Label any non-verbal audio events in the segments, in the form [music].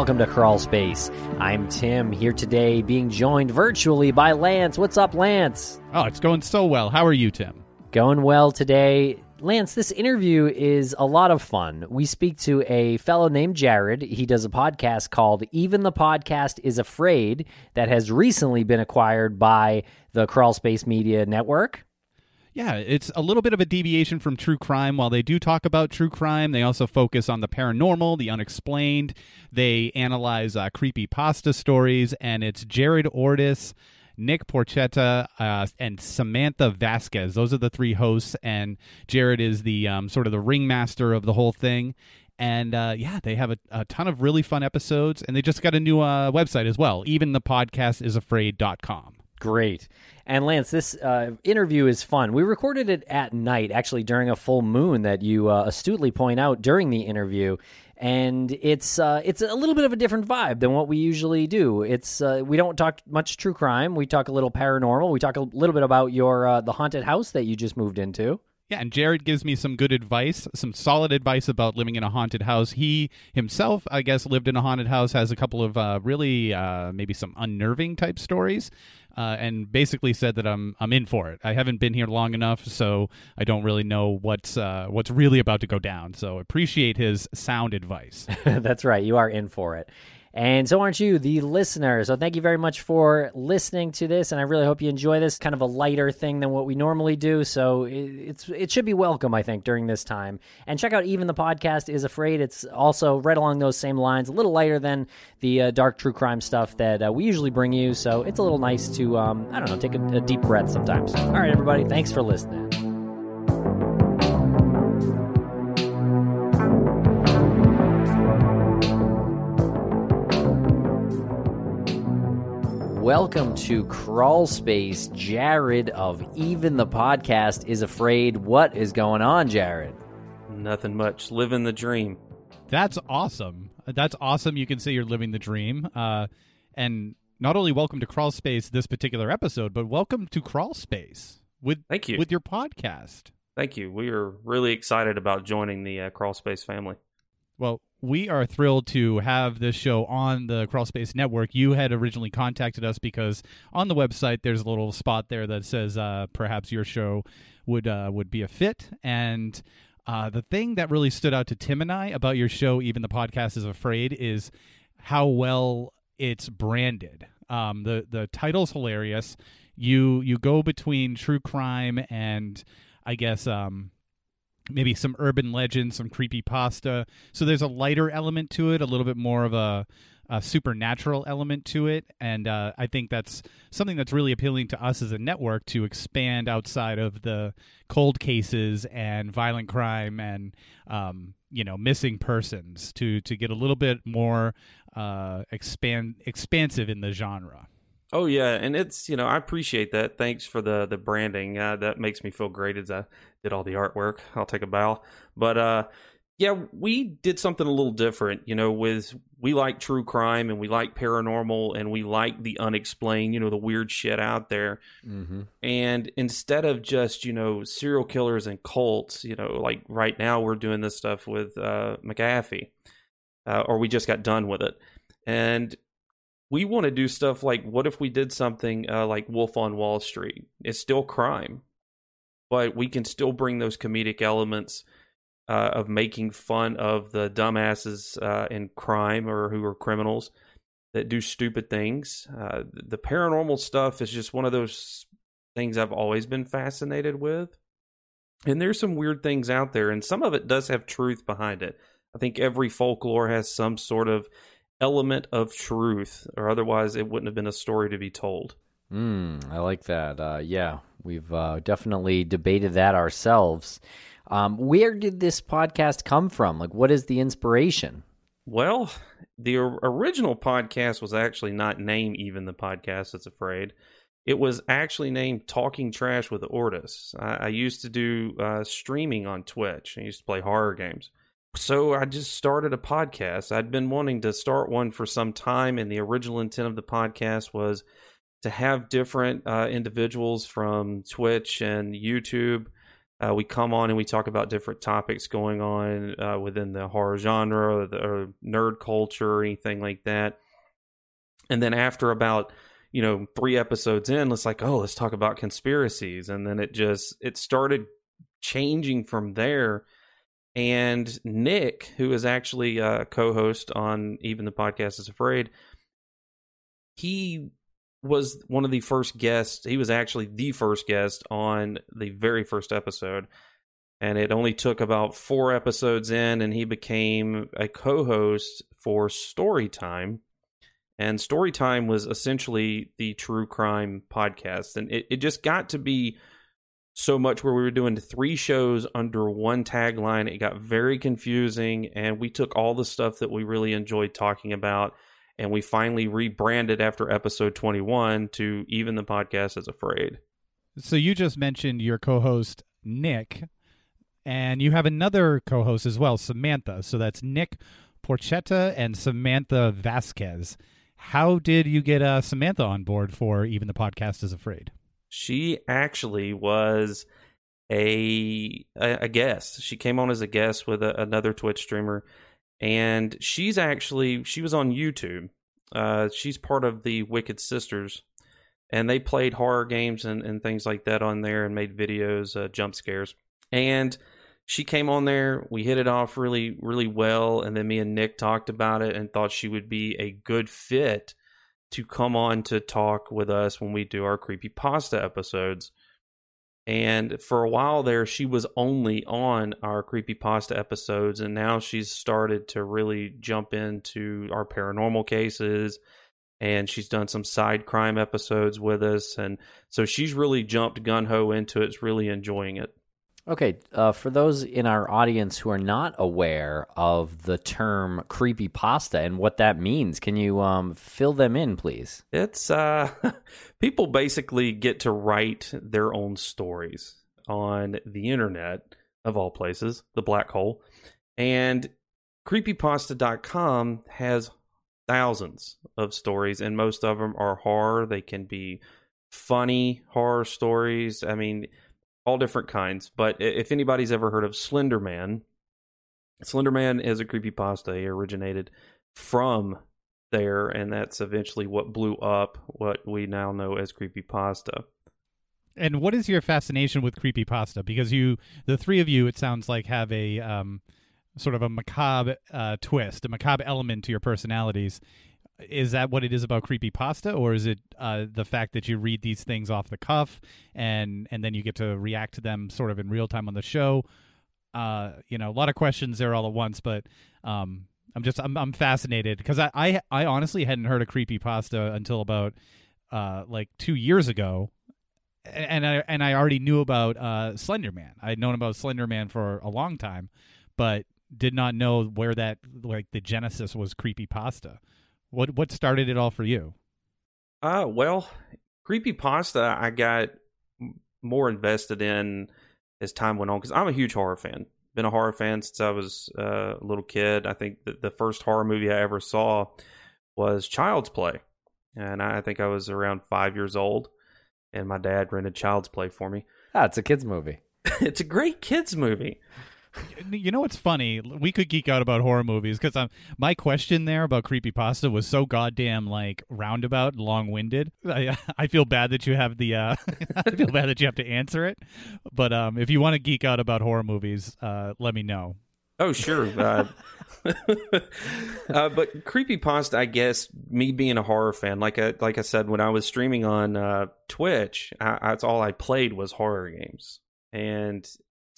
welcome to Crawl Space. I'm Tim, here today being joined virtually by Lance. What's up, Lance? Oh, it's going so well. How are you, Tim? Going well today. Lance, this interview is a lot of fun. We speak to a fellow named Jared. He does a podcast called Even the Podcast is Afraid that has recently been acquired by the Crawl Space Media Network. Yeah, it's a little bit of a deviation from true crime. While they do talk about true crime, they also focus on the paranormal, the unexplained. They analyze uh, creepy pasta stories, and it's Jared Ordis, Nick Porchetta, uh, and Samantha Vasquez. Those are the three hosts, and Jared is the um, sort of the ringmaster of the whole thing. And uh, yeah, they have a, a, ton of really fun episodes, and they just got a new uh, website as well. Even the podcast is afraid.com. Great. And Lance, this uh, interview is fun. We recorded it at night, actually during a full moon that you uh, astutely point out during the interview. And it's uh, it's a little bit of a different vibe than what we usually do. It's uh, we don't talk much true crime. We talk a little paranormal. We talk a little bit about your uh, the haunted house that you just moved into. Yeah, and Jared gives me some good advice, some solid advice about living in a haunted house. He himself, I guess, lived in a haunted house, has a couple of uh, really uh, maybe some unnerving type stories, uh, and basically said that I'm I'm in for it. I haven't been here long enough, so I don't really know what's uh, what's really about to go down. So appreciate his sound advice. [laughs] That's right, you are in for it. And so aren't you, the listener. So thank you very much for listening to this, and I really hope you enjoy this. Kind of a lighter thing than what we normally do, so it's it should be welcome, I think, during this time. And check out even the podcast is afraid. It's also right along those same lines, a little lighter than the uh, dark true crime stuff that uh, we usually bring you. So it's a little nice to um, I don't know, take a, a deep breath sometimes. All right, everybody, thanks for listening. Welcome to Crawl Space. Jared of Even the Podcast is Afraid. What is going on, Jared? Nothing much. Living the dream. That's awesome. That's awesome. You can say you're living the dream. Uh, and not only welcome to Crawl Space this particular episode, but welcome to Crawl Space with Thank you. with your podcast. Thank you. We are really excited about joining the uh, Crawl Space family. Well, we are thrilled to have this show on the Crawlspace Network. You had originally contacted us because on the website there's a little spot there that says uh, perhaps your show would uh, would be a fit. And uh, the thing that really stood out to Tim and I about your show, even the podcast is afraid, is how well it's branded. Um, the the title's hilarious. You you go between true crime and I guess um, maybe some urban legends, some creepy pasta. So there's a lighter element to it, a little bit more of a, a supernatural element to it, and uh, I think that's something that's really appealing to us as a network to expand outside of the cold cases and violent crime and um, you know missing persons to to get a little bit more uh, expand expansive in the genre. Oh yeah, and it's you know I appreciate that. Thanks for the the branding. Uh, that makes me feel great as I did all the artwork. I'll take a bow. But uh, yeah, we did something a little different. You know, with we like true crime and we like paranormal and we like the unexplained. You know, the weird shit out there. Mm-hmm. And instead of just you know serial killers and cults, you know, like right now we're doing this stuff with uh, McAfee, uh, or we just got done with it, and we want to do stuff like what if we did something uh, like Wolf of Wall Street? It's still crime, but we can still bring those comedic elements uh, of making fun of the dumbasses uh, in crime or who are criminals that do stupid things. Uh, the paranormal stuff is just one of those things I've always been fascinated with. And there's some weird things out there, and some of it does have truth behind it. I think every folklore has some sort of element of truth, or otherwise it wouldn't have been a story to be told. Mm, I like that. Uh, yeah, we've uh, definitely debated that ourselves. Um, where did this podcast come from? Like, what is the inspiration? Well, the original podcast was actually not named even the podcast that's afraid. It was actually named Talking Trash with Ordis. I, I used to do uh, streaming on Twitch. I used to play horror games. So I just started a podcast. I'd been wanting to start one for some time, and the original intent of the podcast was to have different uh, individuals from Twitch and YouTube Uh, we come on and we talk about different topics going on uh, within the horror genre or, the, or nerd culture or anything like that. And then after about you know three episodes in, it's like, oh, let's talk about conspiracies, and then it just it started changing from there. And Nick, who is actually a co-host on even the podcast is afraid, he was one of the first guests. He was actually the first guest on the very first episode. And it only took about four episodes in, and he became a co host for Storytime. And Storytime was essentially the true crime podcast. And it, it just got to be so much where we were doing three shows under one tagline. It got very confusing, and we took all the stuff that we really enjoyed talking about and we finally rebranded after episode 21 to even the podcast is afraid. So you just mentioned your co-host nick and you have another co-host as well samantha. So that's nick porchetta and samantha vasquez. How did you get uh, samantha on board for even the podcast is afraid she actually was a a, guest she came on as a guest with a, another twitch streamer and she's actually she was on YouTube. Uh, she's part of the Wicked Sisters, and they played horror games and, and things like that on there and made videos, uh, jump scares. And she came on there. We hit it off really, really well. And then me and Nick talked about it and thought she would be a good fit to come on to talk with us when we do our creepy pasta episodes. And for a while there, she was only on our creepy pasta episodes, and now she's started to really jump into our paranormal cases. And she's done some side crime episodes with us, and so she's really jumped gun ho into it. It's really enjoying it. Okay, uh, for those in our audience who are not aware of the term creepy pasta and what that means, can you um, fill them in, please? It's uh, [laughs] people basically get to write their own stories on the internet, of all places, the black hole. And creepypasta.com has thousands of stories, and most of them are horror. They can be funny horror stories. I mean, all different kinds. But if anybody's ever heard of Slender Man, Slender Man is a creepy pasta. He originated from there, and that's eventually what blew up what we now know as creepy pasta. And what is your fascination with creepy pasta? Because you, the three of you, it sounds like have a um, sort of a macabre uh, twist, a macabre element to your personalities is that what it is about creepy pasta or is it uh, the fact that you read these things off the cuff and and then you get to react to them sort of in real time on the show uh, you know a lot of questions there all at once but um, i'm just i'm, I'm fascinated because I, I i honestly hadn't heard of creepy pasta until about uh, like two years ago and I and I already knew about uh, Slender Man. I'd known about Slender Man for a long time, but did not know where that like the genesis was creepy pasta. What what started it all for you? Uh well, creepy pasta I got more invested in as time went on because I'm a huge horror fan. Been a horror fan since I was uh, a little kid. I think the, the first horror movie I ever saw was Child's Play, and I think I was around five years old. And my dad rented Child's Play for me. Ah, it's a kids movie. [laughs] it's a great kids movie you know what's funny? We could geek out about horror movies because I'm my question there about creepy pasta was so goddamn like roundabout, long winded. I [laughs] I feel bad that you have the uh, [laughs] I feel bad that you have to answer it. But um, if you want to geek out about horror movies, uh, let me know. Oh sure. Uh, [laughs] uh, but creepy pasta, I guess, me being a horror fan, like I like I said, when I was streaming on uh, Twitch, I, that's all I played was horror games, and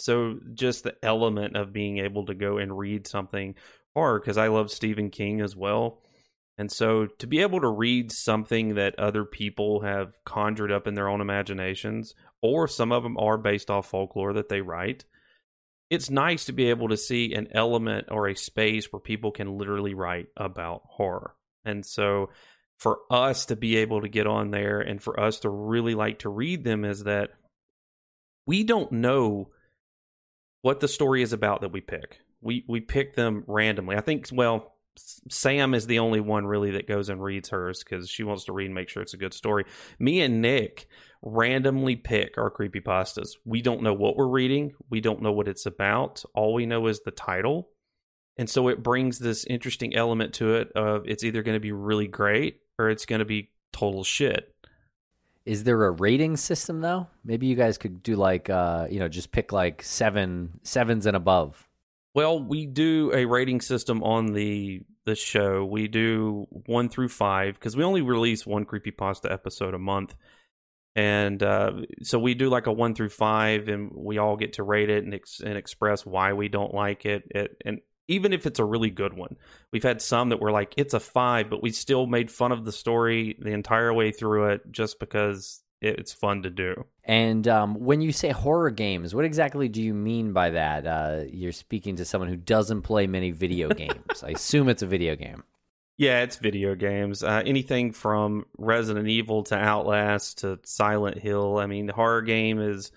so just the element of being able to go and read something horror because I love Stephen King as well. And so to be able to read something that other people have conjured up in their own imaginations, or some of them are based off folklore that they write, it's nice to be able to see an element or a space where people can literally write about horror. And so for us to be able to get on there and for us to really like to read them is that we don't know what the story is about that we pick. We we pick them randomly. I think well, Sam is the only one really that goes and reads hers because she wants to read and make sure it's a good story. Me and Nick randomly pick our creepy pastas. We don't know what we're reading. We don't know what it's about. All we know is the title. And so it brings this interesting element to it of it's either going to be really great or it's going to be total shit. Is there a rating system though? Maybe you guys could do like uh, you know, just pick like seven sevens and above. Well, we do a rating system on the the show. We do one through five because we only release one creepy pasta episode a month. And uh, so we do like a one through five, and we all get to rate it and, ex- and express why we don't like it. it. And even if it's a really good one, we've had some that were like, it's a five, but we still made fun of the story the entire way through it just because it's fun to do. And um, when you say horror games, what exactly do you mean by that? Uh, you're speaking to someone who doesn't play many video [laughs] games. I assume it's a video game. Yeah, it's video games. Uh, anything from Resident Evil to Outlast to Silent Hill. I mean, the horror game is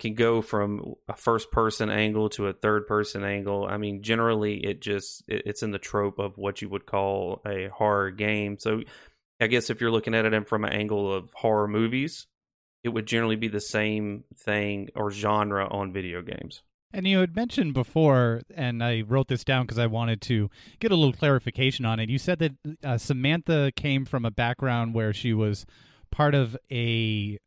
can go from a first person angle to a third person angle. I mean, generally, it just it, it's in the trope of what you would call a horror game. So, I guess if you're looking at it from an angle of horror movies, it would generally be the same thing or genre on video games. And you had mentioned before, and I wrote this down because I wanted to get a little clarification on it. You said that uh, Samantha came from a background where she was part of a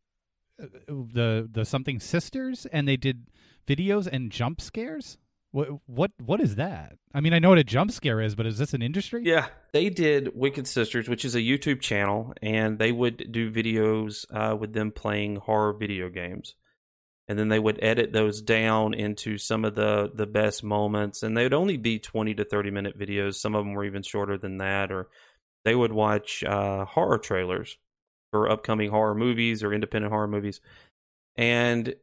the the something sisters, and they did videos and jump scares. What what what is that? I mean, I know what a jump scare is, but is this an industry? Yeah, they did Wicked Sisters, which is a YouTube channel, and they would do videos uh, with them playing horror video games and then they would edit those down into some of the the best moments and they would only be 20 to 30 minute videos some of them were even shorter than that or they would watch uh, horror trailers for upcoming horror movies or independent horror movies and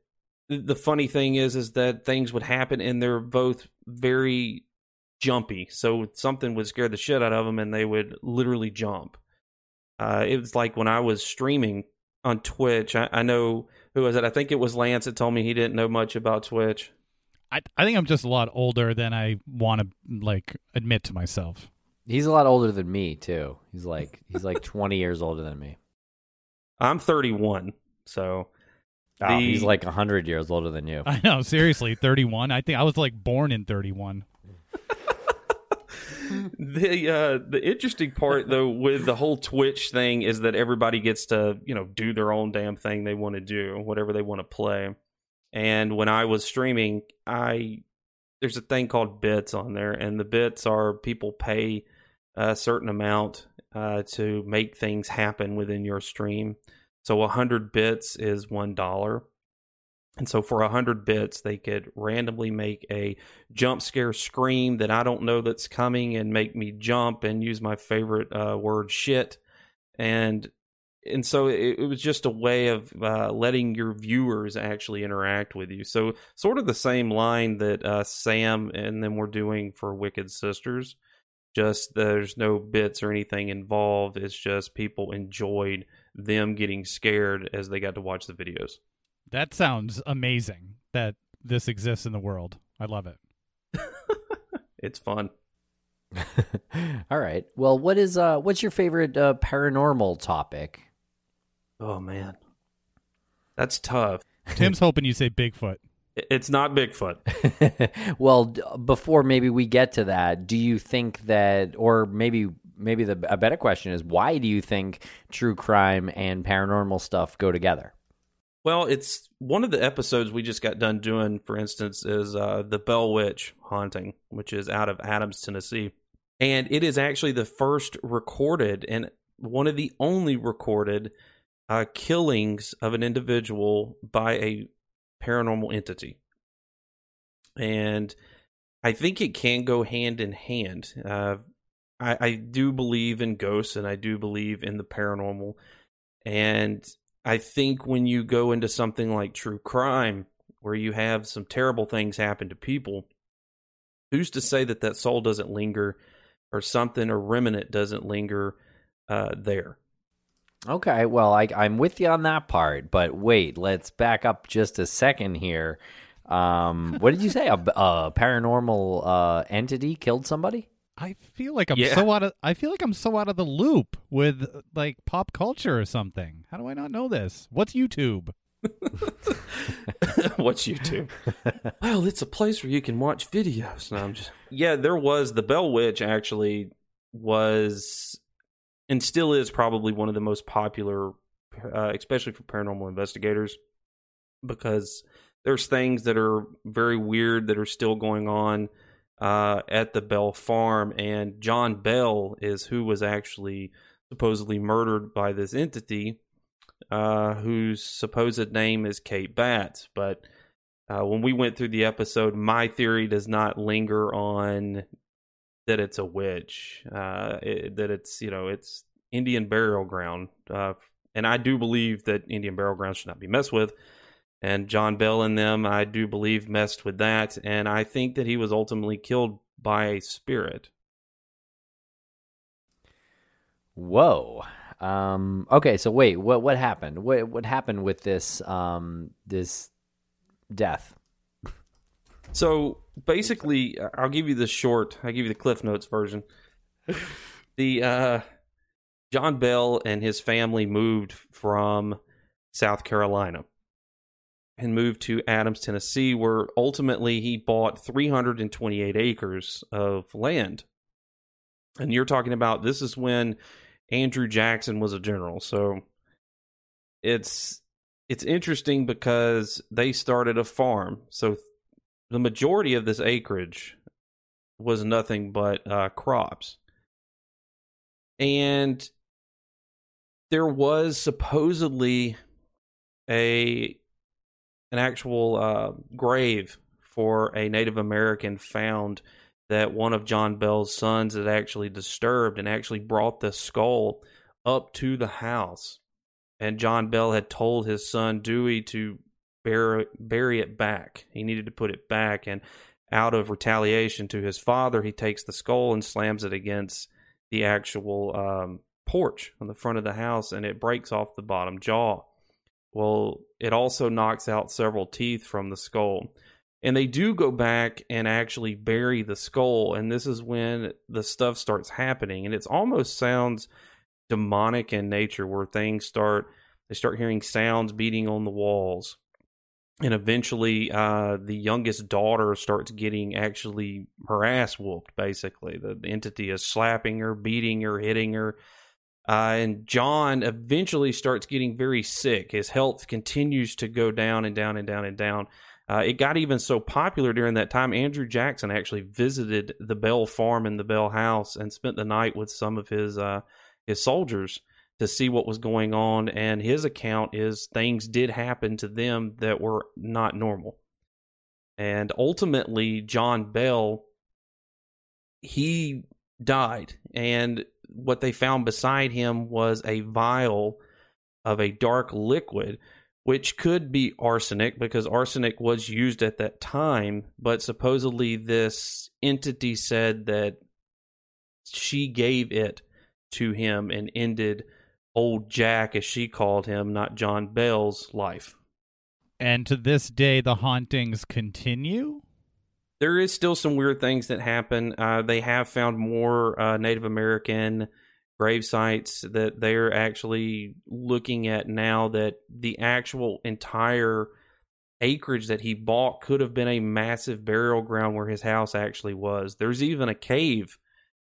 the funny thing is is that things would happen and they're both very jumpy so something would scare the shit out of them and they would literally jump uh, it was like when i was streaming on twitch I, I know who was it? I think it was Lance that told me he didn't know much about Twitch. I I think I'm just a lot older than I want to like admit to myself. He's a lot older than me too. He's like he's like [laughs] 20 years older than me. I'm 31, so oh, the... he's like 100 years older than you. I know, seriously, 31. I think I was like born in 31. [laughs] the uh, the interesting part though with the whole Twitch thing is that everybody gets to you know do their own damn thing they want to do, whatever they want to play. And when I was streaming, I there's a thing called bits on there, and the bits are people pay a certain amount uh, to make things happen within your stream. So a hundred bits is one dollar. And so for 100 bits, they could randomly make a jump scare scream that I don't know that's coming and make me jump and use my favorite uh, word shit. And and so it, it was just a way of uh, letting your viewers actually interact with you. So sort of the same line that uh, Sam and them we're doing for Wicked Sisters. Just there's no bits or anything involved. It's just people enjoyed them getting scared as they got to watch the videos. That sounds amazing that this exists in the world. I love it. [laughs] it's fun. [laughs] All right. Well, what is uh what's your favorite uh, paranormal topic? Oh man. That's tough. Tim's hoping you say Bigfoot. It's not Bigfoot. [laughs] well, before maybe we get to that, do you think that or maybe maybe the a better question is why do you think true crime and paranormal stuff go together? Well, it's one of the episodes we just got done doing, for instance, is uh, the Bell Witch haunting, which is out of Adams, Tennessee. And it is actually the first recorded and one of the only recorded uh, killings of an individual by a paranormal entity. And I think it can go hand in hand. Uh, I, I do believe in ghosts and I do believe in the paranormal. And I think when you go into something like true crime, where you have some terrible things happen to people, who's to say that that soul doesn't linger or something or remnant doesn't linger uh, there? Okay, well, I, I'm with you on that part, but wait, let's back up just a second here. Um, what did you say? A, a paranormal uh, entity killed somebody? I feel like I'm Yeah. so out of I feel like I'm so out of the loop with like pop culture or something. How do I not know this? What's YouTube? [laughs] What's YouTube? well, it's a place where you can watch videos. No, I'm just yeah. There was the Bell Witch. Actually, was and still is probably one of the most popular, uh, especially for paranormal investigators, because there's things that are very weird that are still going on uh, at the Bell Farm, and John Bell is who was actually supposedly murdered by this entity uh, whose supposed name is Kate Batts. But uh, when we went through the episode, my theory does not linger on that it's a witch, uh, it, that it's you know it's Indian burial ground, uh, and I do believe that Indian burial ground should not be messed with. And John Bell and them, I do believe, messed with that, and I think that he was ultimately killed by a spirit. Whoa. Um, okay, so wait, what what happened? What what happened with this um, this death? So basically, I'll give you the short. I'll give you the Cliff Notes version. [laughs] the uh, John Bell and his family moved from South Carolina and moved to Adams, Tennessee, where ultimately he bought 328 acres of land. And you're talking about this is when Andrew Jackson was a general. So it's it's interesting because they started a farm. So the majority of this acreage was nothing but uh, crops. And there was supposedly a an actual uh, grave for a Native American found that one of John Bell's sons had actually disturbed and actually brought the skull up to the house. And John Bell had told his son Drewry to bury, bury it back. He needed to put it back. And out of retaliation to his father, he takes the skull and slams it against the actual um, porch on the front of the house and it breaks off the bottom jaw. Well, it also knocks out several teeth from the skull. And they do go back and actually bury the skull. And this is when the stuff starts happening. And it almost sounds demonic in nature where things start, they start hearing sounds beating on the walls. And eventually, uh, the youngest daughter starts getting actually her ass whooped, basically. The, the entity is slapping her, beating her, hitting her. Uh, and John eventually starts getting very sick. His health continues to go down and down and down and down. Uh, it got even so popular during that time. Andrew Jackson actually visited the Bell Farm and the Bell House and spent the night with some of his uh, his soldiers to see what was going on. And his account is things did happen to them that were not normal. And ultimately, John Bell he died, and what they found beside him was a vial of a dark liquid which could be arsenic because arsenic was used at that time, but supposedly this entity said that she gave it to him and ended old Jack, as she called him, not John Bell's life. And to this day, the hauntings continue. There is still some weird things that happen. Uh, they have found more uh, Native American grave sites that they're actually looking at now that the actual entire acreage that he bought could have been a massive burial ground where his house actually was. There's even a cave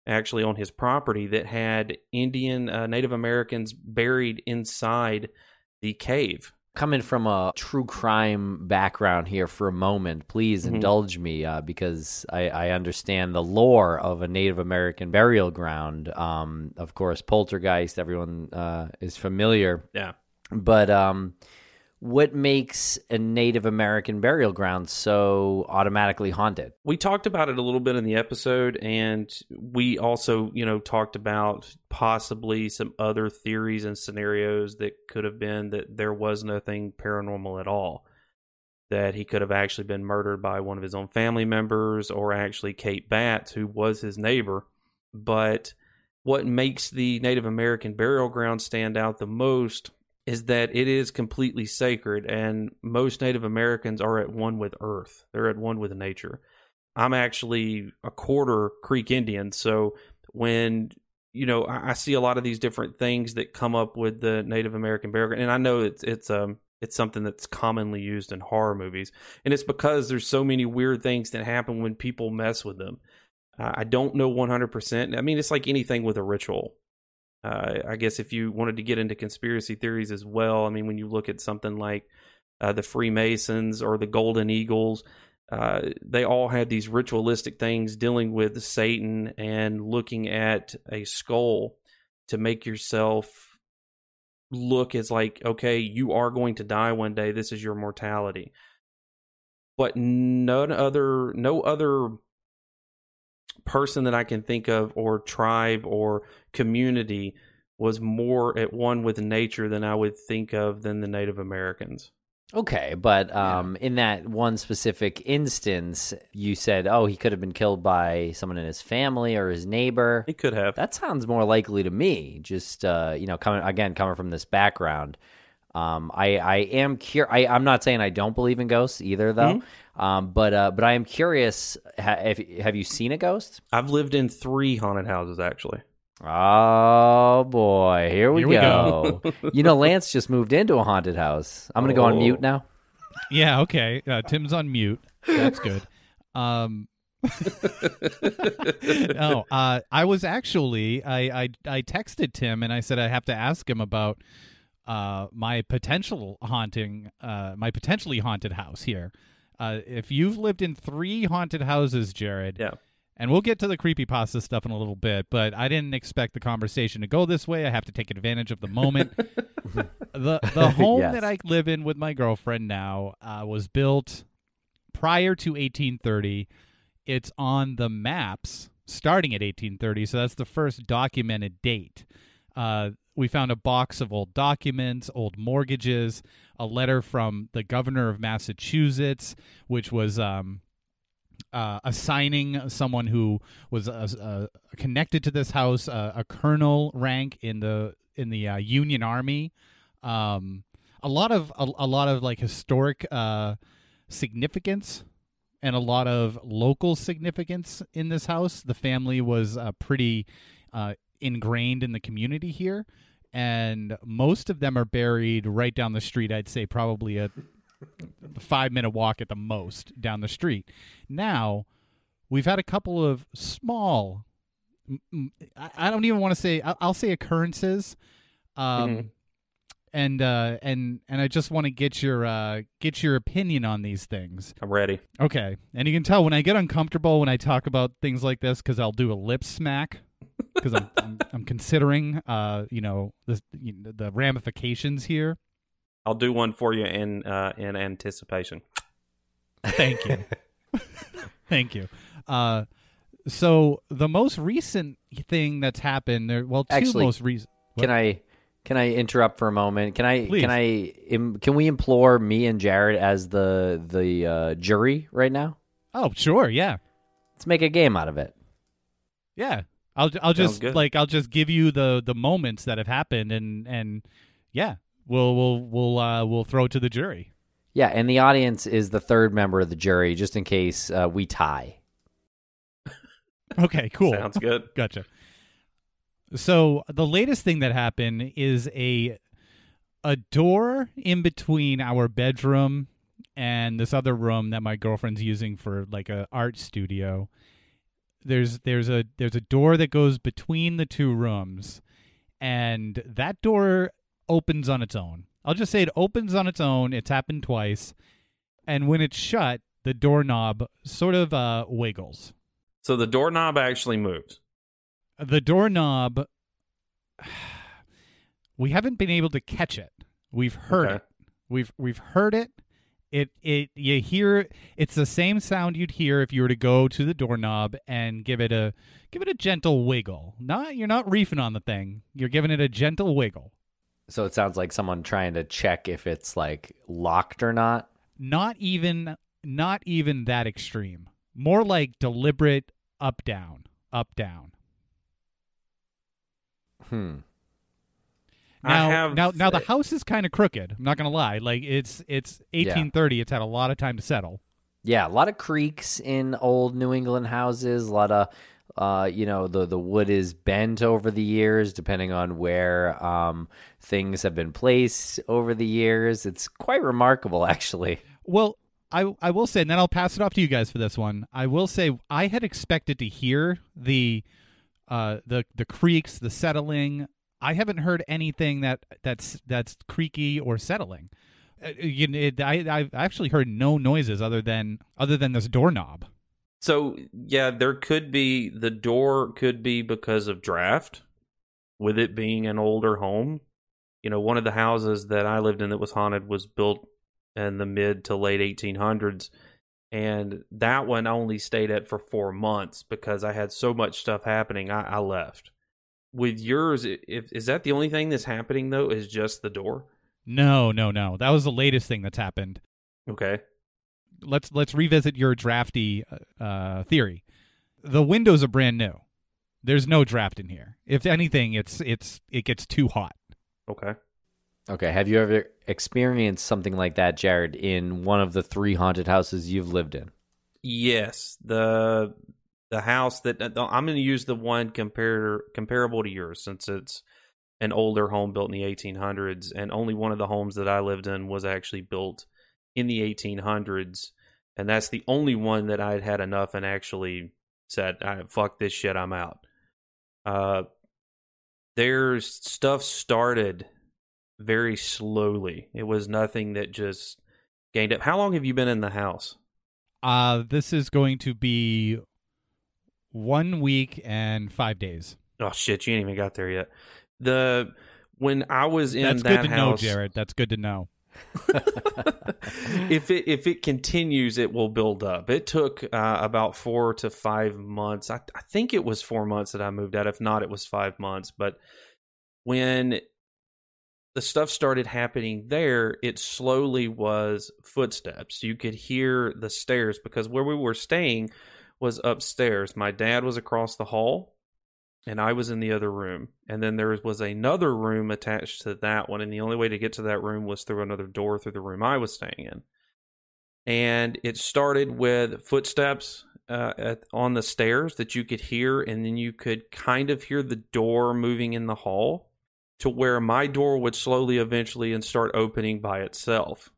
actually on his property that had Indian uh, Native Americans buried inside the cave. Coming from a true crime background here for a moment, please Mhm. indulge me uh, because I, I understand the lore of a Native American burial ground. Um, of course, poltergeist, everyone uh, is familiar. Yeah. But um, what makes a Native American burial ground so automatically haunted? we talked about it a little bit in the episode and we also you know talked about possibly some other theories and scenarios that could have been that there was nothing paranormal at all that he could have actually been murdered by one of his own family members or actually Kate Batts who was his neighbor but what makes the Native American burial ground stand out the most is that it is completely sacred and most Native Americans are at one with earth they're at one with nature I'm actually a quarter Creek Indian, so when you know I, I see a lot of these different things that come up with the Native American burial, and I know it's it's um it's something that's commonly used in horror movies, and it's because there's so many weird things that happen when people mess with them. I don't know 100%. I mean, it's like anything with a ritual. Uh, I guess if you wanted to get into conspiracy theories as well, I mean, when you look at something like uh, the Freemasons or the Golden Eagles, uh, they all had these ritualistic things dealing with Satan and looking at a skull to make yourself look as like, okay, you are going to die one day. This is your mortality. But none other, no other person that I can think of, or tribe, or community was more at one with nature than I would think of than the Native Americans. Okay, but um, in that one specific instance, you said, "Oh, he could have been killed by someone in his family or his neighbor." He could have. That sounds more likely to me. Just uh, you know, coming again, coming from this background, um, I I am curious. I'm not saying I don't believe in ghosts either, though. Mm-hmm. Um, but uh, but I am curious. Ha- have, have you seen a ghost? I've lived in three haunted houses actually. Oh boy, here we Here we go. [laughs] you know, Lance just moved into a haunted house. I'm going to go on Oh. mute now. Yeah, okay. Uh, Tim's on mute. That's good. Um, [laughs] no, uh, I was actually I, I I texted Tim and I said I have to ask him about uh, my potential haunting, uh, my potentially haunted house here. Uh, if you've lived in three haunted houses, Jared, Yeah. and we'll get to the creepypasta stuff in a little bit, but I didn't expect the conversation to go this way. I have to take advantage of the moment. [laughs] the the home Yes. that I live in with my girlfriend now uh, was built prior to 1830. It's on the maps starting at 1830, so that's the first documented date. Uh, we found a box of old documents, old mortgages, a letter from the governor of Massachusetts, which was um, uh, assigning someone who was uh, uh, connected to this house uh, a colonel rank in the in the uh, Union Army. Um, a lot of a, a lot of like historic significance and a lot of local significance in this house. The family was pretty uh, ingrained in the community here, and most of them are buried right down the street. I'd say probably a five minute walk at the most down the street. Now, we've had a couple of small, I don't even want to say, I'll, say occurrences. Um, Mhm. And uh, and and I just want to get your uh, get your opinion on these things. I'm ready. Okay, and you can tell when I get uncomfortable when I talk about things like this because I'll do a lip smack because I'm, I'm I'm considering uh you know the you know, the ramifications here. I'll do one for you in uh, in anticipation. Thank you. [laughs] Thank you. Uh, so the most recent thing that's happened, there, well, two Actually, most recent. Can I can I interrupt for a moment? Can I Please. can I im, can we implore me and Jared as the the uh, jury right now? Oh, sure, yeah, Let's make a game out of it. yeah. I'll I'll just good. like I'll just give you the the moments that have happened, and and yeah, we'll we'll we'll uh, we'll throw it to the jury. Yeah, and the audience is the third member of the jury, just in case uh, we tie. [laughs] Okay, cool. Sounds good. [laughs] Gotcha. So the latest thing that happened is a a door in between our bedroom and this other room that my girlfriend's using for like a art studio. There's there's a there's a door that goes between the two rooms and that door opens on its own. I'll just say it opens on its own. It's happened twice. And when it's shut, the doorknob sort of uh wiggles. So the doorknob actually moved. the doorknob [sighs] we haven't been able to catch it we've heard Okay. it we've we've heard it it it you hear it's the same sound you'd hear if you were to go to the doorknob and give it a give it a gentle wiggle. Not you're not reefing on the thing. You're giving it a gentle wiggle. So it sounds like someone trying to check if it's like locked or not. not even not even that extreme. More like deliberate up down up down Hmm. Now, have- now, now the house is kind of crooked. I'm not gonna lie. Like it's it's 1830. It's had a lot of time to settle. Yeah, a lot of creaks in old New England houses. A lot of, uh, you know, the the wood is bent over the years, depending on where um, things have been placed over the years. It's quite remarkable, actually. Well, I I will say, and then I'll pass it off to you guys for this one. I will say I had expected to hear the uh the the creaks, the settling. I haven't heard anything that that's that's creaky or settling. Uh, you it, I I've actually heard no noises other than other than this doorknob. So yeah, there could be the door could be because of draft, with it being an older home. You know, one of the houses that I lived in that was haunted was built in the mid to late 1800s, and that one only stayed at for four months because I had so much stuff happening. I, I left. With yours, if is that the only thing that's happening though? Is just the door? No, no, no. That was the latest thing that's happened. Okay. Let's let's revisit your drafty uh, theory. The windows are brand new. There's no draft in here. If anything, it's it's it gets too hot. Okay. Okay, have you ever experienced something like that, Jared, in one of the three haunted houses you've lived in? Yes, the the house that I'm going to use the one compare comparable to yours since it's an older home built in the 1800s, and only one of the homes that I lived in was actually built in the 1800s, and that's the only one that I had had enough and actually said, "Fuck this shit, I'm out." Uh, there's stuff started very slowly. It was nothing that just gained up. How long have you been in the house? Uh, this is going to be one week and five days. Oh shit, you ain't even got there yet. The when I was in That's that good to house, know, Jared. That's good to know. [laughs] if it if it continues, it will build up. It took uh, about four to five months. I, I think it was four months that I moved out. If not, it was five months. But when the stuff started happening there, it slowly was footsteps. You could hear the stairs because where we were staying was upstairs. My dad was across the hall and I was in the other room. And then there was another room attached to that one. And the only way to get to that room was through another door through the room I was staying in. And it started with footsteps uh, at, on the stairs that you could hear. And then you could kind of hear the door moving in the hall to where my door would slowly eventually and start opening by itself.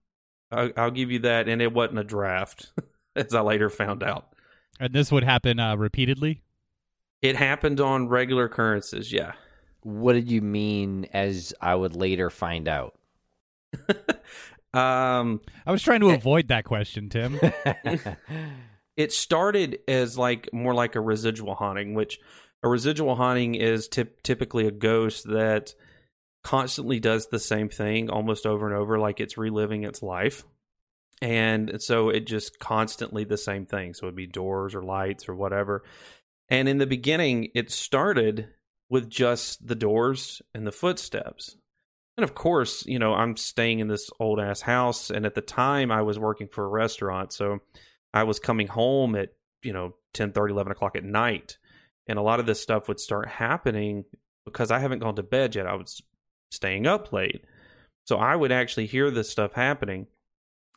I, I'll give you that. And it wasn't a draft, [laughs] as I later found out. And this would happen uh, repeatedly? It happened on regular occurrences, yeah. What did you mean as I would later find out? [laughs] um I was trying to avoid that question, Tim. [laughs] it started as like more like a residual haunting, which a residual haunting is tip- typically a ghost that constantly does the same thing almost over and over like it's reliving its life. And so it just constantly the same thing. So it'd be doors or lights or whatever. And in the beginning, it started with just the doors and the footsteps. And of course, you know, I'm staying in this old ass house. And at the time, I was working for a restaurant. So I was coming home at, you know, 10 30, 11 o'clock at night. And a lot of this stuff would start happening because I haven't gone to bed yet. I was staying up late. So I would actually hear this stuff happening.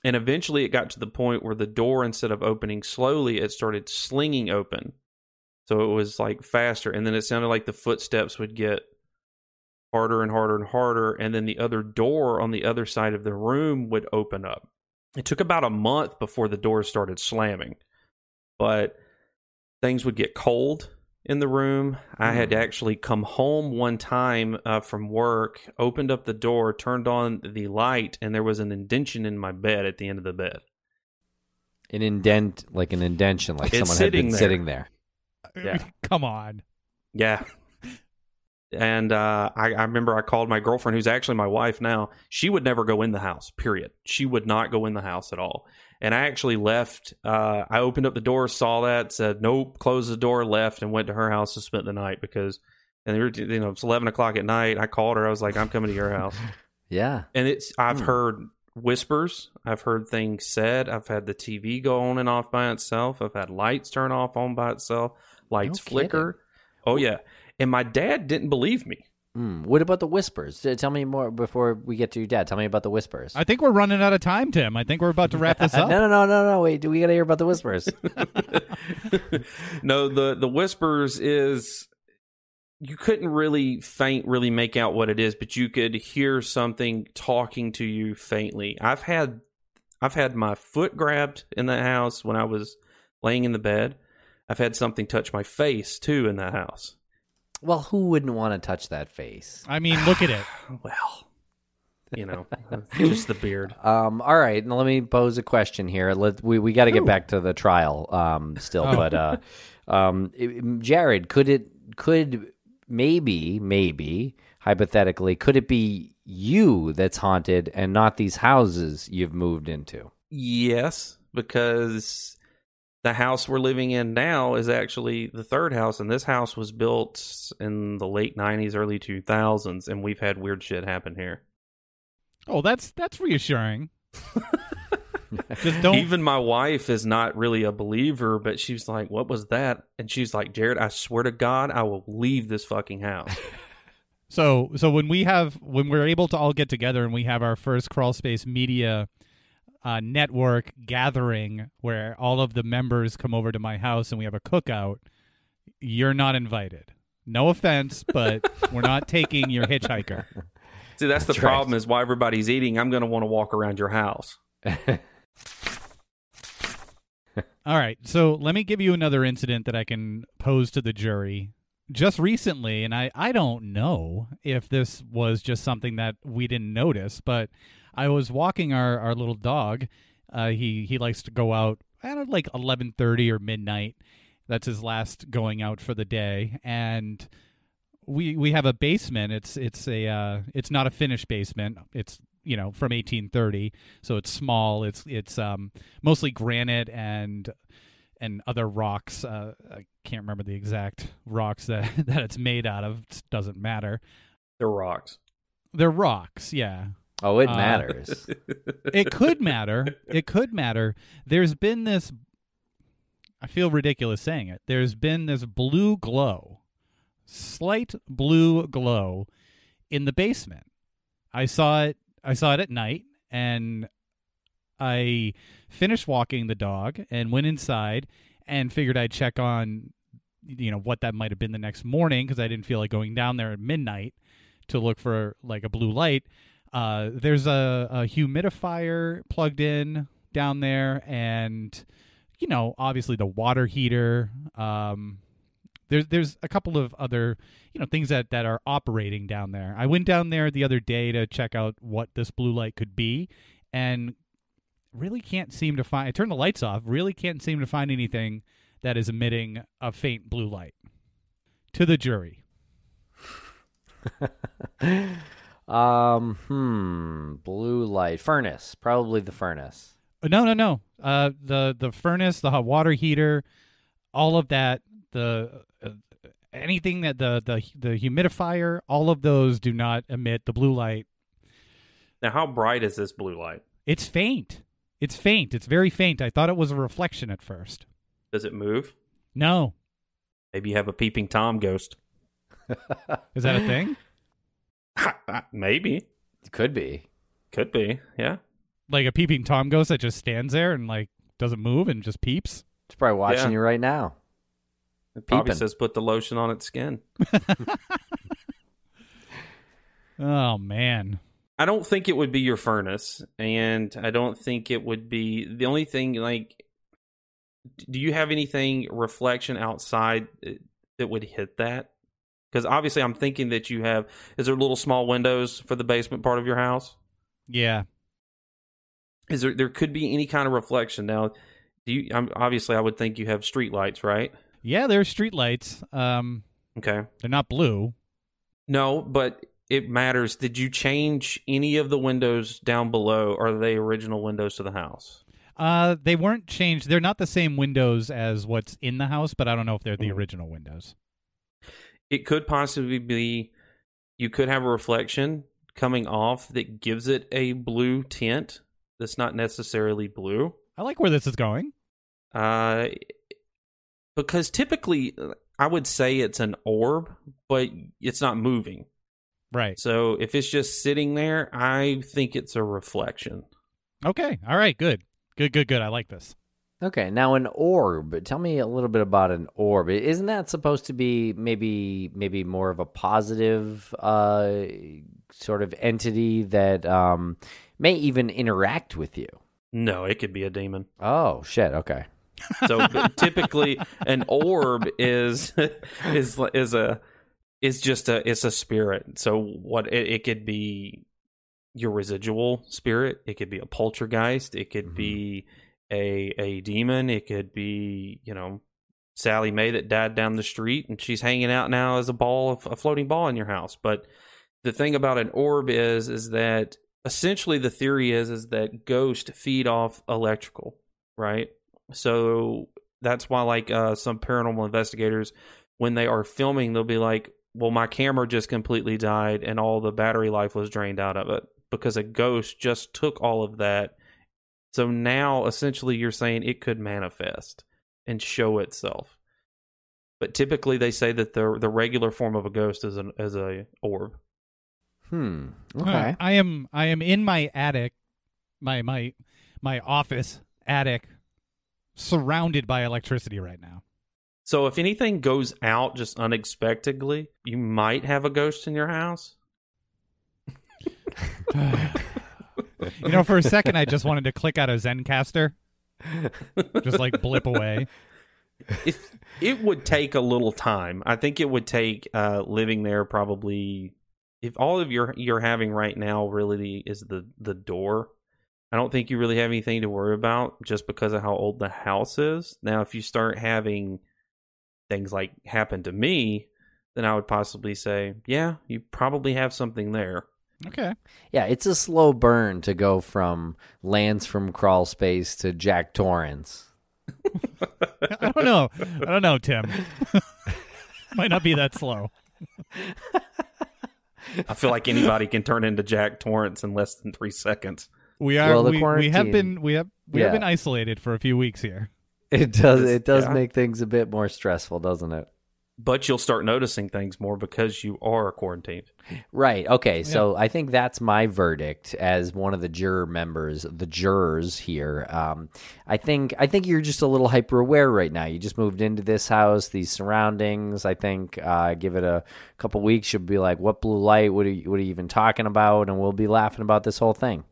And eventually it got to the point where the door, instead of opening slowly, it started slinging open. So it was like faster. And then it sounded like the footsteps would get harder and harder and harder. And then the other door on the other side of the room would open up. It took about a month before the doors started slamming. But things would get cold in the room. I had actually come home one time uh, from work, opened up the door, turned on the light, and there was an indention in my bed at the end of the bed. An indent, like an indention, like It's someone had been sitting there. sitting there. Yeah. [laughs] Come on. Yeah. And uh, I, I remember I called my girlfriend, who's actually my wife now. She would never go in the house, period. She would not go in the house at all. And I actually left. Uh, I opened up the door, saw that, said, nope, closed the door, left, and went to her house to spend the night because, and were, you know, it's 11 o'clock at night. I called her. I was like, I'm coming to your house. [laughs] Yeah. And it's, I've Hmm. heard whispers. I've heard things said. I've had the TV go on and off by itself. I've had lights turn off on by itself, lights No flicker. Oh, yeah. And my dad didn't believe me. Hmm. What about the whispers? Tell me more before we get to your dad. Tell me about the whispers. I think we're running out of time, Tim. I think we're about to wrap this [laughs] up. no, no, no, no. No. Wait, do we got to hear about the whispers? [laughs] [laughs] no, the the whispers is you couldn't really faint really make out what it is, but you could hear something talking to you faintly. I've had I've had my foot grabbed in the house when I was laying in the bed. I've had something touch my face too in that house. Well, who wouldn't want to touch that face? I mean, look at it. [sighs] Well, you know, [laughs] just the beard. Um, all right, now let me pose a question here. Let we we got to get back to the trial um, still, Oh. but uh, um, it- Jared, could it could maybe maybe hypothetically could it be you that's haunted and not these houses you've moved into? Yes, because the house we're living in now is actually the third house, and this house was built in the late '90s, early 2000s, and we've had weird shit happen here. Oh, that's that's reassuring. [laughs] Just don't. Even my wife is not really a believer, but she's like, "What was that?" And she's like, "Jared, I swear to God, I will leave this fucking house." [laughs] So so when we have when we're able to all get together and we have our first crawl space media uh, network gathering where all of the members come over to my house and we have a cookout, you're not invited. No offense, but [laughs] we're not taking your hitchhiker. See, that's the That's right. problem. Is why everybody's eating. I'm going to want to walk around your house. [laughs] All right, so let me give you another incident that I can pose to the jury. Just recently, and I, I don't know if this was just something that we didn't notice, but I was walking our, our little dog. Uh, he he likes to go out at like eleven thirty or midnight. That's his last going out for the day, and we we have a basement. It's it's a uh, it's not a finished basement. It's you know from eighteen thirty, so it's small. It's it's um mostly granite and and other rocks. Uh, I can't remember the exact rocks that [laughs] that it's made out of. It doesn't matter. They're rocks. They're rocks, yeah. Oh, it Uh, matters. [laughs] It could matter. It could matter. There's been this. I feel ridiculous saying it. There's been this blue glow, slight blue glow, in the basement. I saw it. I saw it at night, and I finished walking the dog and went inside and figured I'd check on, you know, what that might have been the next morning because I didn't feel like going down there at midnight to look for like a blue light. Uh, there's a, a humidifier plugged in down there, and you know, obviously the water heater. Um, there's there's a couple of other you know things that that are operating down there. I went down there the other day to check out what this blue light could be, and really can't seem to find. I turned the lights off. Really can't seem to find anything that is emitting a faint blue light. To the jury. [laughs] um, hmm, blue light furnace, probably the furnace. Uh, No, no, no. Uh, the the furnace, the hot water heater, all of that, the uh, anything that the the the humidifier, all of those do not emit the blue light. Now, how bright is this blue light? It's faint. It's faint. It's very faint. I thought it was a reflection at first. Does it move? No, Maybe you have a peeping tom ghost. is that a thing? [laughs] [laughs] Maybe. Could be. Could be. Yeah. Like a peeping tom ghost that just stands there and like doesn't move and just peeps? It's probably watching Yeah. you right now. It probably Peeping. says put the lotion on its skin. [laughs] Oh man. I don't think it would be your furnace, and I don't think it would be the only thing. Like, do you have anything reflection outside uh, that would hit that? Because obviously, I'm thinking that you have. Is there little small windows for the basement part of your house? Yeah. Is there? There could be any kind of reflection. Now, do you? I'm, obviously, I would think you have street lights, right? Yeah, there are street lights. Um Okay. they're not blue. No, but it matters. Did you change any of the windows down below? Or are they original windows to the house? Uh, they weren't changed. They're not the same windows as what's in the house, but I don't know if they're the Mhm. original windows. It could possibly be you could have a reflection coming off that gives it a blue tint that's not necessarily blue I like where this is going. uh because typically i would say it's an orb but it's not moving Right. So if it's just sitting there, I think it's a reflection. Okay. All right. Good. Good. Good. Good. I like this. Okay, now an orb. Tell me a little bit about an orb. Isn't that supposed to be maybe maybe more of a positive uh, sort of entity that um, may even interact with you? No, it could be a demon. Oh shit! Okay. So [laughs] typically, an orb is [laughs] is is a is just a it's a spirit. So what it, it could be your residual spirit. It could be a poltergeist. It could Mhm. be a a demon. It could be you know Sally May that died down the street and she's hanging out now as a ball of a floating ball in your house. But the thing about an orb is is that essentially the theory is is that ghosts feed off electrical, right? So that's why like uh, some paranormal investigators when they are filming they'll be like, "Well, my camera just completely died and all the battery life was drained out of it because a ghost just took all of that." So now essentially you're saying it could manifest and show itself. But typically they say that the the regular form of a ghost is an is a orb. Hmm. Huh. Okay. I am. I am in my attic, my my my office attic, surrounded by electricity right now. So if anything goes out just unexpectedly, you might have a ghost in your house. [laughs] [laughs] [laughs] you know, for a second, I just wanted to click out a Zencastr, just like blip away. if it would take a little time i think it would take uh living there probably if all of your you're having right now really is the the door i don't think you really have anything to worry about just because of how old the house is. Now if you start having things like happen to me then i would possibly say yeah you probably have something there Okay. Yeah, it's a slow burn to go from Lance from Crawl Space to Jack Torrance. [laughs] I don't know. I don't know, Tim. [laughs] Might not be that slow. i feel like anybody can turn into jack torrance in less than three seconds We are. Well, the we, we have been. We have. We have been isolated for a few weeks here. It does. It does yeah. make things a bit more stressful, doesn't it? But you'll start noticing things more because you are quarantined Right. Okay. So I think that's my verdict as one of the juror members, the jurors here. Um, I think I think you're just a little hyper aware right now. You just moved into this house, these surroundings. I think uh, give it a couple weeks, you'll be like, "What blue light? What are you, what are you even talking about?" And we'll be laughing about this whole thing.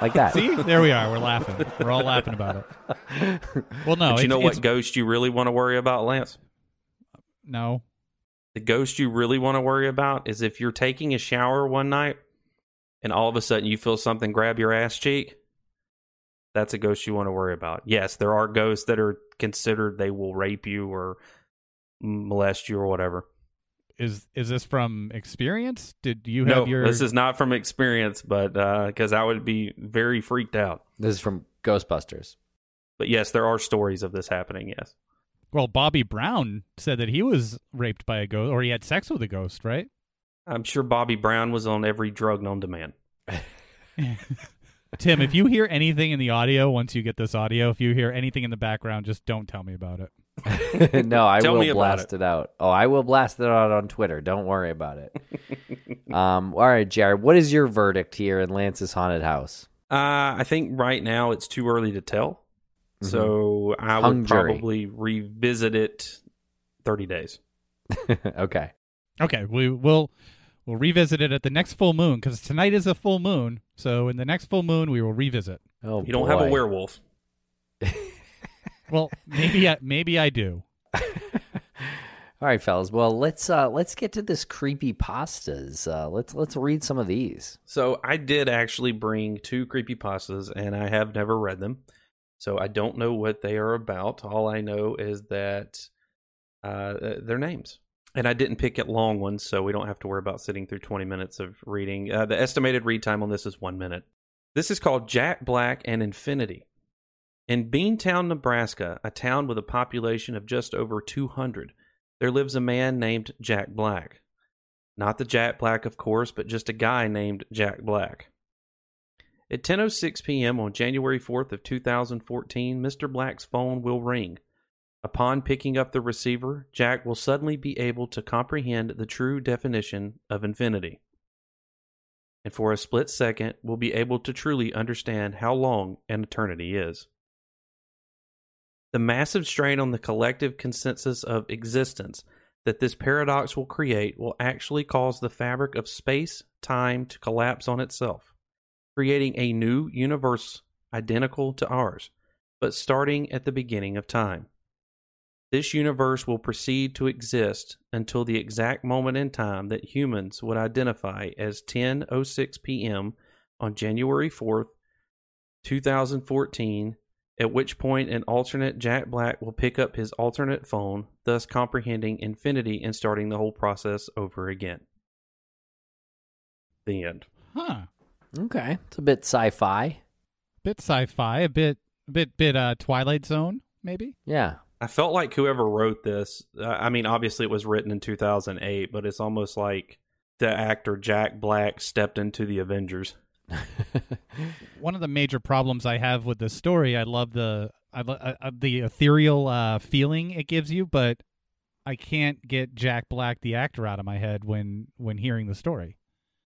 Like that. See, there we are. We're laughing. We're all laughing about it. Well, no, but you it's- know what ghost you really want to worry about lance No. The ghost you really want to worry about is if you're taking a shower one night and all of a sudden you feel something grab your ass cheek. That's a ghost you want to worry about. Yes, there are ghosts that are considered they will rape you or molest you or whatever. Is is this from experience? Did you No, have your? this is not from experience, but uh, because I would be very freaked out. This is from Ghostbusters. But yes, there are stories of this happening. Yes, well, Bobby Brown said that he was raped by a ghost, or he had sex with a ghost, right? I'm sure Bobby Brown was on every drug known to man. [laughs] Tim, if you hear anything in the audio, once you get this audio, if you hear anything in the background, just don't tell me about it. [laughs] no, I Tell will blast it. out. Oh, I will blast it out on Twitter. Don't worry about it. [laughs] um, all right, Jared, what is your verdict here in Lance's haunted house? Uh, I think right now it's too early to tell. So I would Hung jury. probably revisit it 30 days. [laughs] okay. Okay, we will we'll revisit it at the next full moon because tonight is a full moon. So in the next full moon, we will revisit. Oh, You don't have a werewolf. Well, maybe I, maybe I do. [laughs] All right, fellas. Well, let's uh let's get to this creepy pastas. Uh, let's let's read some of these. So I did actually bring two creepy pastas, and I have never read them. So I don't know what they are about. All I know is that uh, their names. And I didn't pick at long ones, so we don't have to worry about sitting through 20 minutes of reading. Uh, the estimated read time on this is one minute. This is called Jack Black and Infinity. In Beantown, Nebraska, a town with a population of just over 200, there lives a man named Jack Black. Not the Jack Black, of course, but just a guy named Jack Black. At 10:06 p.m. on January 4th of 2014, Mr. Black's phone will ring. Upon picking up the receiver, Jack will suddenly be able to comprehend the true definition of infinity. And for a split second, will be able to truly understand how long an eternity is. The massive strain on the collective consensus of existence that this paradox will create will actually cause the fabric of space time to collapse on itself, creating a new universe identical to ours, but starting at the beginning of time. This universe will proceed to exist until the exact moment in time that humans would identify as 10:06 p.m. on January 4th, 2014 at which point an alternate Jack Black will pick up his alternate phone, thus comprehending infinity and starting the whole process over again. The end. Huh. Okay, it's a bit sci-fi. Bit sci-fi, a bit, a bit, bit uh, Twilight Zone, maybe. Yeah. I felt like whoever wrote this, uh, I mean, obviously it was written in 2008, but it's almost like the actor Jack Black stepped into the Avengers. [laughs] One of the major problems I have with this story, I love the I, lo- uh, uh, the ethereal uh, feeling it gives you, but I can't get Jack Black the actor out of my head when when hearing the story.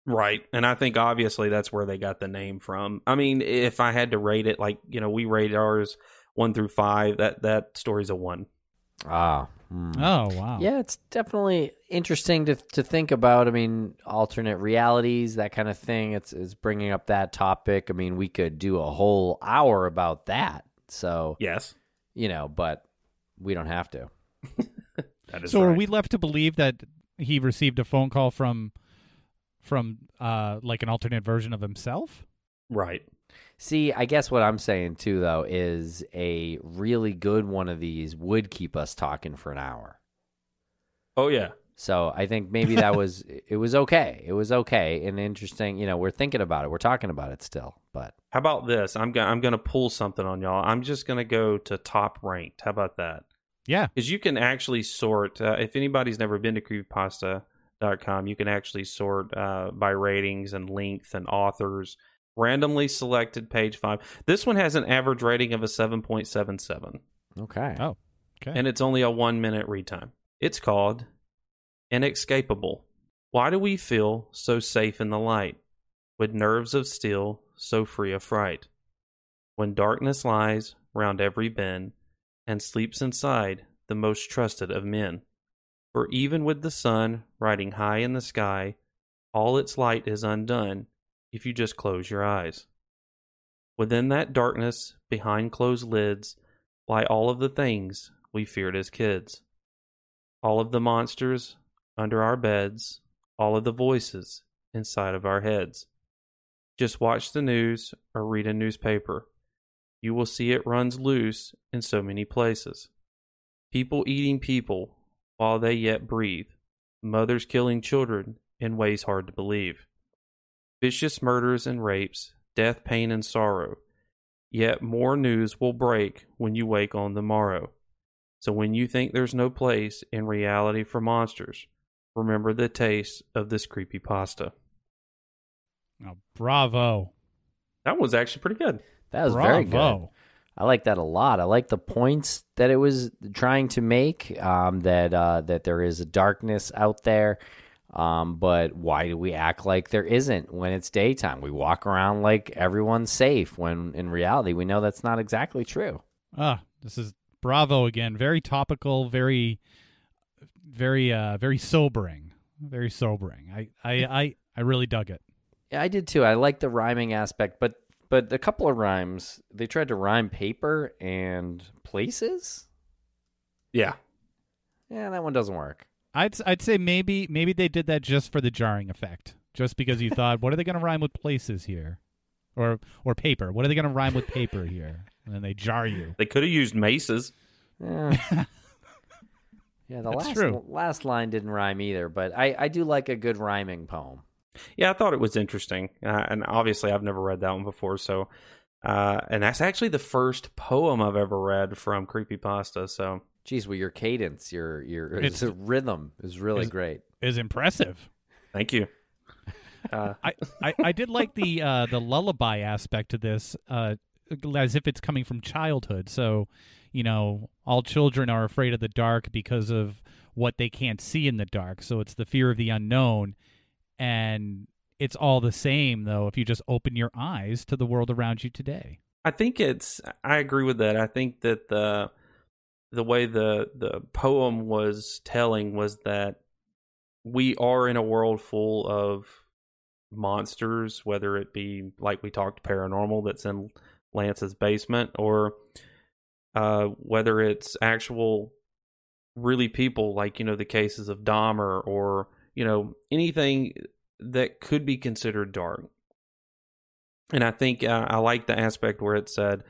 Right. And I think obviously that's where they got the name from. I mean, if I had to rate it, like, you know, we rate ours one through five, that, that story's a one. Ah. hmm. Oh wow! Yeah, it's definitely interesting to to think about. I mean, alternate realities, that kind of thing. It's is bringing up that topic. I mean, we could do a whole hour about that. So Yes. you know, but we don't have to. [laughs] That is So are we left to believe that he received a phone call from from uh like an alternate version of himself? Right. See, I guess what I'm saying too, though, is a really good one of these would keep us talking for an hour. Oh, yeah. So I think maybe that was [laughs] it was okay. It was okay and interesting. You know, we're thinking about it. We're talking about it still, but How about this? I'm going I'm going to pull something on y'all. I'm just going to go to top ranked. How about that? Yeah. Because you can actually sort. Uh, if anybody's never been to creepypasta.com, you can actually sort uh, by ratings and length and authors. Randomly selected page five. This one has an average rating of a 7.77, okay. Oh. Okay. and it's only a one minute read time. It's called Inescapable. Why do we feel so safe in the light, with nerves of steel so free of fright? When darkness lies round every bend, and sleeps inside the most trusted of men. For even with the sun riding high in the sky, all its light is undone if you just close your eyes. Within that darkness, behind closed lids, lie all of the things we feared as kids. All of the monsters under our beds, all of the voices inside of our heads. Just watch the news or read a newspaper. You will see it runs loose in so many places. People eating people while they yet breathe. Mothers killing children in ways hard to believe. Vicious murders and rapes, death, pain, and sorrow. Yet more news will break when you wake on the morrow. So when you think there's no place in reality for monsters, remember the taste of this creepy pasta. Oh, bravo. That was actually pretty good. That was bravo. very good. I like that a lot. I like the points that it was trying to make. Um, that uh, that there is a darkness out there, um, but why do we act like there isn't when it's daytime? We walk around like everyone's safe when in reality we know that's not exactly true. Ah, this is bravo again. Very topical, very very uh very sobering. Very sobering. I I I, I really dug it. Yeah, I did too. I like the rhyming aspect, but but a couple of rhymes they tried to rhyme paper and places. Yeah. Yeah, that one doesn't work. I'd I'd say maybe maybe they did that just for the jarring effect. Just because you thought, what are they going to rhyme with places here? Or or paper. What are they going to rhyme with paper here? And then they jar you. They could have used maces. Yeah. [laughs] yeah, the That's last true. last line didn't rhyme either, but I, I do like a good rhyming poem. Yeah, I thought it was interesting. Uh, and obviously, I've never read that one before. So, uh, and that's actually the first poem I've ever read from Creepypasta. So, Geez, well, your cadence, your your [laughs] It's- it's, rhythm is really it's- great. Is impressive. thank you. Uh, [laughs] I, I, I did like the uh, the lullaby aspect to this. Uh, as if it's coming from childhood. So, you know, all children are afraid of the dark because of what they can't see in the dark. So it's the fear of the unknown. And it's all the same, though, if you just open your eyes to the world around you today. I think it's. I agree with that. I think that the the way the the poem was telling was that we are in a world full of monsters, whether it be like we talked paranormal that's in Lance's basement, or uh, whether it's actual really people like you know the cases of Dahmer or you know anything that could be considered dark. And I think uh, I like the aspect where it said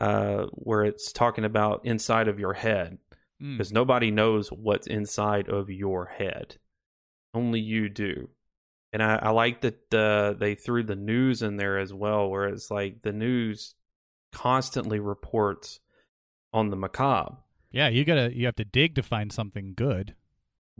uh, where it's talking about inside of your head because mm. nobody knows what's inside of your head. Only you do. And I, I like that uh, they threw the news in there as well, where it's like the news constantly reports on the macabre. Yeah, you gotta you have to dig to find something good.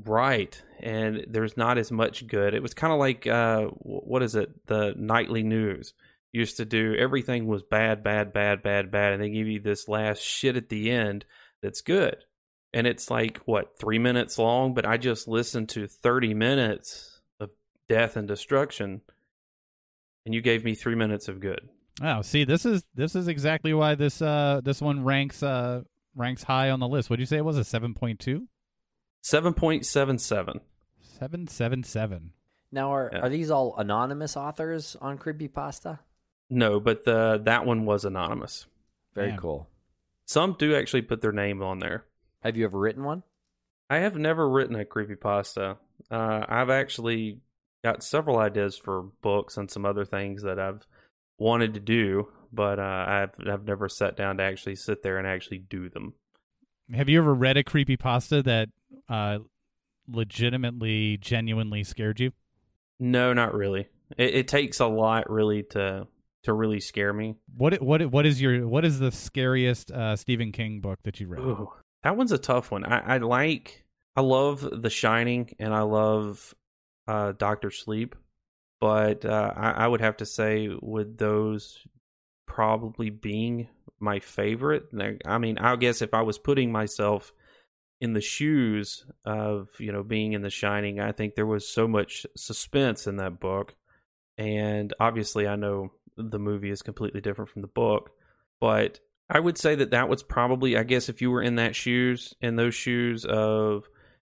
Right, and there's not as much good. It was kind of like uh, what is it? The nightly news used to do. Everything was bad, bad, bad, bad, bad, and they give you this last shit at the end that's good. And it's like what three minutes long? But i just listened to 30 minutes of death and destruction and you gave me three minutes of good. Oh see this is this is exactly why this uh this one ranks uh ranks high on the list. What did you say it was a 7.2 7.77 777 now are yeah. are these all anonymous authors on creepypasta no but the that one was anonymous very Damn. cool some do actually put their name on there have you ever written one? I have never written a creepypasta. Uh, I've actually got several ideas for books and some other things that I've wanted to do, but uh, I've I've never sat down to actually sit there and actually do them. Have you ever read a creepypasta that uh, legitimately, genuinely scared you? No, not really. It, it takes a lot, really, to to really scare me. What what what is your what is the scariest uh, Stephen King book that you read? Ooh, that one's a tough one. I, I like, I love The Shining, and I love uh, Doctor Sleep, but uh, I, I would have to say with those probably being my favorite. I mean, I guess if I was putting myself in the shoes of you know being in The Shining, I think there was so much suspense in that book, and obviously I know the movie is completely different from the book, but I would say that that was probably, I guess, if you were in that shoes, in those shoes of,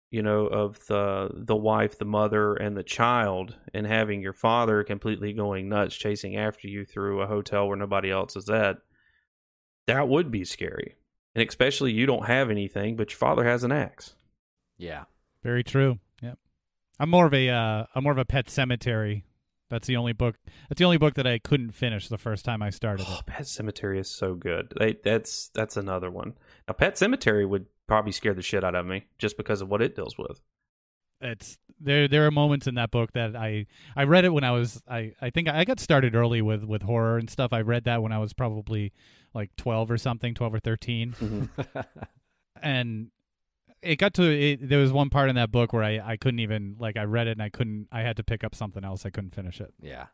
you know, of the the wife, the mother, and the child, and having your father completely going nuts, chasing after you through a hotel where nobody else is at, that would be scary. And especially you don't have anything, but your father has an axe. Yeah, very true. Yep. I'm more of a uh, I'm more of a Pet Sematary that's the only book. That's the only book that I couldn't finish the first time I started oh, it. Pet Sematary is so good. They, that's that's another one. Now, Pet Sematary would probably scare the shit out of me just because of what it deals with. It's there. There are moments in that book that I I read it when I was I I think I got started early with with horror and stuff. I read that when I was probably like twelve or something, twelve or 13 mm-hmm. [laughs] and it got to it, there was one part in that book where I I couldn't even like I read it and I couldn't I had to pick up something else. I couldn't finish it. Yeah.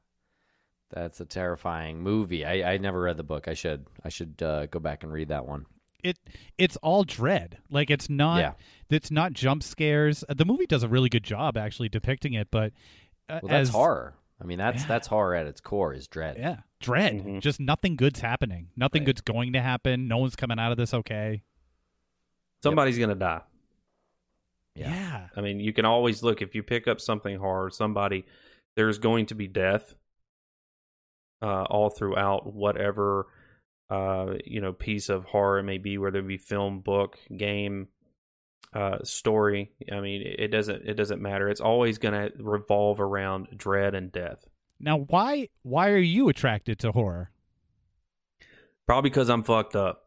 That's a terrifying movie. I I never read the book. I should I should uh, go back and read that one. It it's all dread. Like it's not yeah. it's not jump scares. The movie does a really good job actually depicting it, but uh, well, that's as, horror. I mean, that's yeah. that's horror at its core is dread. Yeah, dread. Mm-hmm. Just nothing good's happening. Nothing right. good's going to happen. No one's coming out of this okay. Somebody's yep. gonna die. Yeah. yeah. I mean, you can always look if you pick up something hard, somebody there's going to be death uh, all throughout whatever uh, you know piece of horror it may be, whether it be film, book, game, uh, story. I mean, it doesn't it doesn't matter. It's always going to revolve around dread and death. Now, why why are you attracted to horror? Probably because I'm fucked up.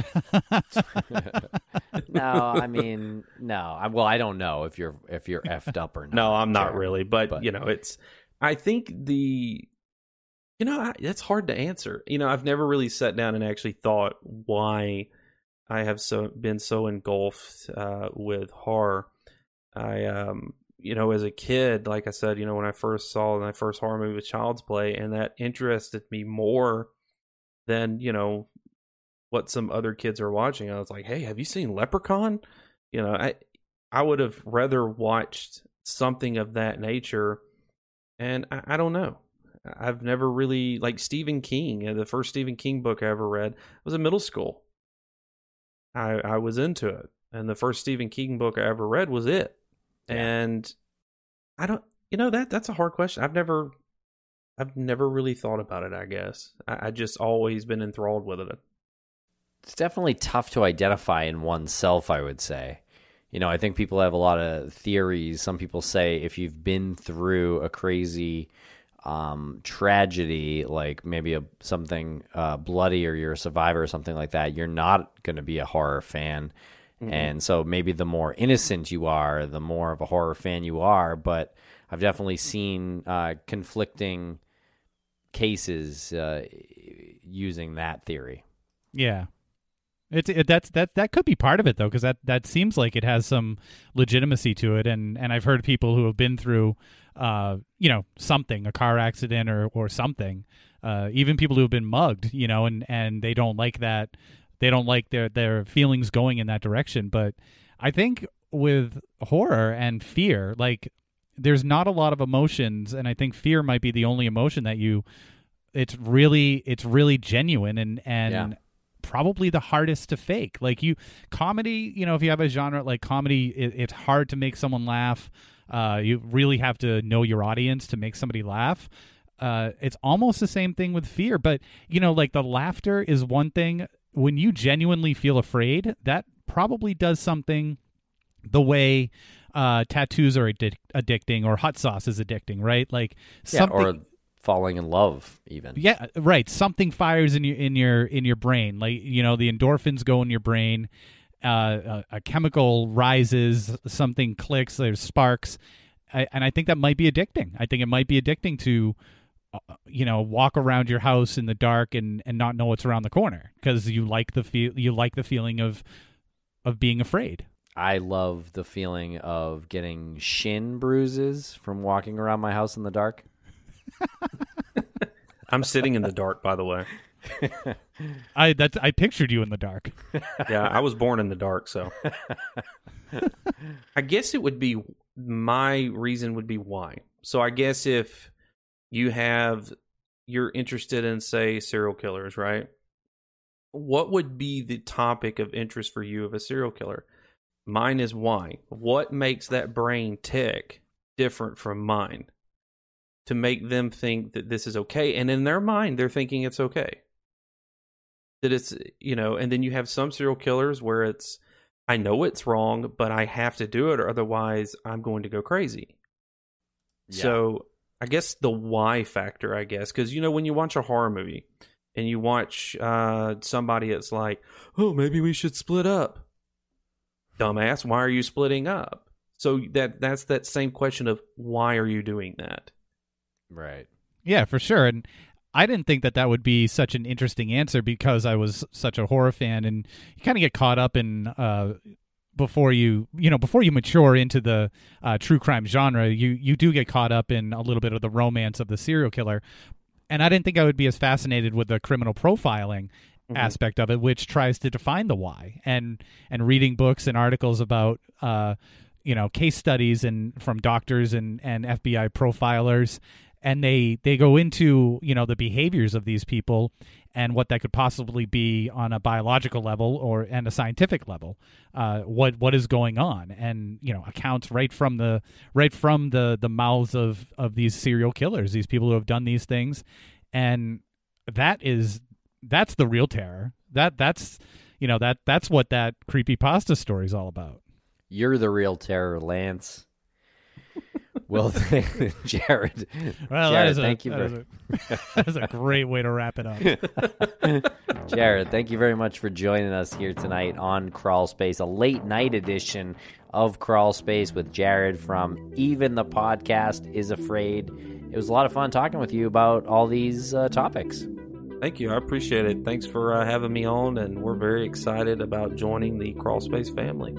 [laughs] no, I mean, no. I, well, I don't know if you're if you're effed up or not. [laughs] No, I'm not really, but, but, you know, it's. I think the, you know, I, it's hard to answer. You know, I've never really sat down and actually thought why I have so been so engulfed uh, with horror. I, um, you know, as a kid, like I said, you know, when I first saw my first horror movie was Child's Play, and that interested me more than you know what some other kids are watching. I was like, hey, have you seen Leprechaun? You know, I I would have rather watched something of that nature, and I, I don't know. I've never really like Stephen King. Uh, the first Stephen King book I ever read was in middle school. I I was into it, and the first Stephen King book I ever read was it. Yeah. And I don't, you know, that that's a hard question. I've never, I've never really thought about it. I guess I, I just always been enthralled with it. It's definitely tough to identify in oneself, I would say. You know, I think people have a lot of theories. Some people say if you've been through a crazy um, tragedy, like maybe a something uh, bloody, or you're a survivor or something like that, you're not going to be a horror fan. Mhm. And so maybe the more innocent you are, the more of a horror fan you are. But I've definitely seen uh, conflicting cases uh, using that theory. Yeah. It's it, that's that that could be part of it though because that that seems like it has some legitimacy to it and and I've heard people who have been through uh you know something a car accident or or something uh even people who have been mugged you know and and they don't like that they don't like their their feelings going in that direction but I think with horror and fear like there's not a lot of emotions and I think fear might be the only emotion that you it's really it's really genuine and and Yeah. Probably the hardest to fake. Like you comedy you know if you have a genre like comedy it, it's hard to make someone laugh. Uh, you really have to know your audience to make somebody laugh. Uh, it's almost the same thing with fear but you know like the laughter is one thing. When you genuinely feel afraid that probably does something the way uh, tattoos are addic- addicting or hot sauce is addicting right? Like Yeah, something or falling in love, even. yeah, right. Something fires in your in your in your brain. Like you know, the endorphins go in your brain. Uh, a, a chemical rises. Something clicks. There's sparks, I, and I think that might be addicting. I think it might be addicting to, uh, you know, walk around your house in the dark and and not know what's around the corner because you like the feel you like the feeling of of being afraid. I love the feeling of getting shin bruises from walking around my house in the dark. [laughs] I'm sitting in the dark, by the way. [laughs] I that's I pictured you in the dark. [laughs] Yeah, I was born in the dark, so I guess it would be my reason would be why. So I guess if you have you're interested in say serial killers, right? What would be the topic of interest for you of a serial killer? Mine is why. What makes that brain tick different from mine to make them think that this is okay? And in their mind, they're thinking it's okay. That it's, you know, and then you have some serial killers where it's, I know it's wrong, but I have to do it or otherwise I'm going to go crazy. So I guess the why factor, I guess, because you know when you watch a horror movie and you watch uh, somebody that's like, "Oh, maybe we should split up." Dumbass, why are you splitting up? So that that's that same question of why are you doing that? Right. Yeah, for sure. And I didn't think that that would be such an interesting answer because I was such a horror fan, and you kind of get caught up in uh, before you you know before you mature into the uh, true crime genre. You you do get caught up in a little bit of the romance of the serial killer, and I didn't think I would be as fascinated with the criminal profiling Mhm. aspect of it, which tries to define the why, and and reading books and articles about. Uh, you know case studies and from doctors and, and FBI profilers and they they go into you know the behaviors of these people and what that could possibly be on a biological level or and a scientific level uh, what what is going on and you know accounts right from the right from the the mouths of of these serial killers these people who have done these things. And that is that's the real terror. That that's you know that that's what that creepy pasta story is all about. You're the real terror, Lance. Well, [laughs] Jared. well Jared, that is a, thank you that for is a, [laughs] that is a great way to wrap it up [laughs] Jared, thank you very much for joining us here tonight on Crawl Space, a late night edition of Crawl Space with Jared from Even the Podcast is Afraid. It was a lot of fun talking with you about all these uh, topics. Thank you, I appreciate it. Thanks for uh, having me on, and we're very excited about joining the Crawl Space family.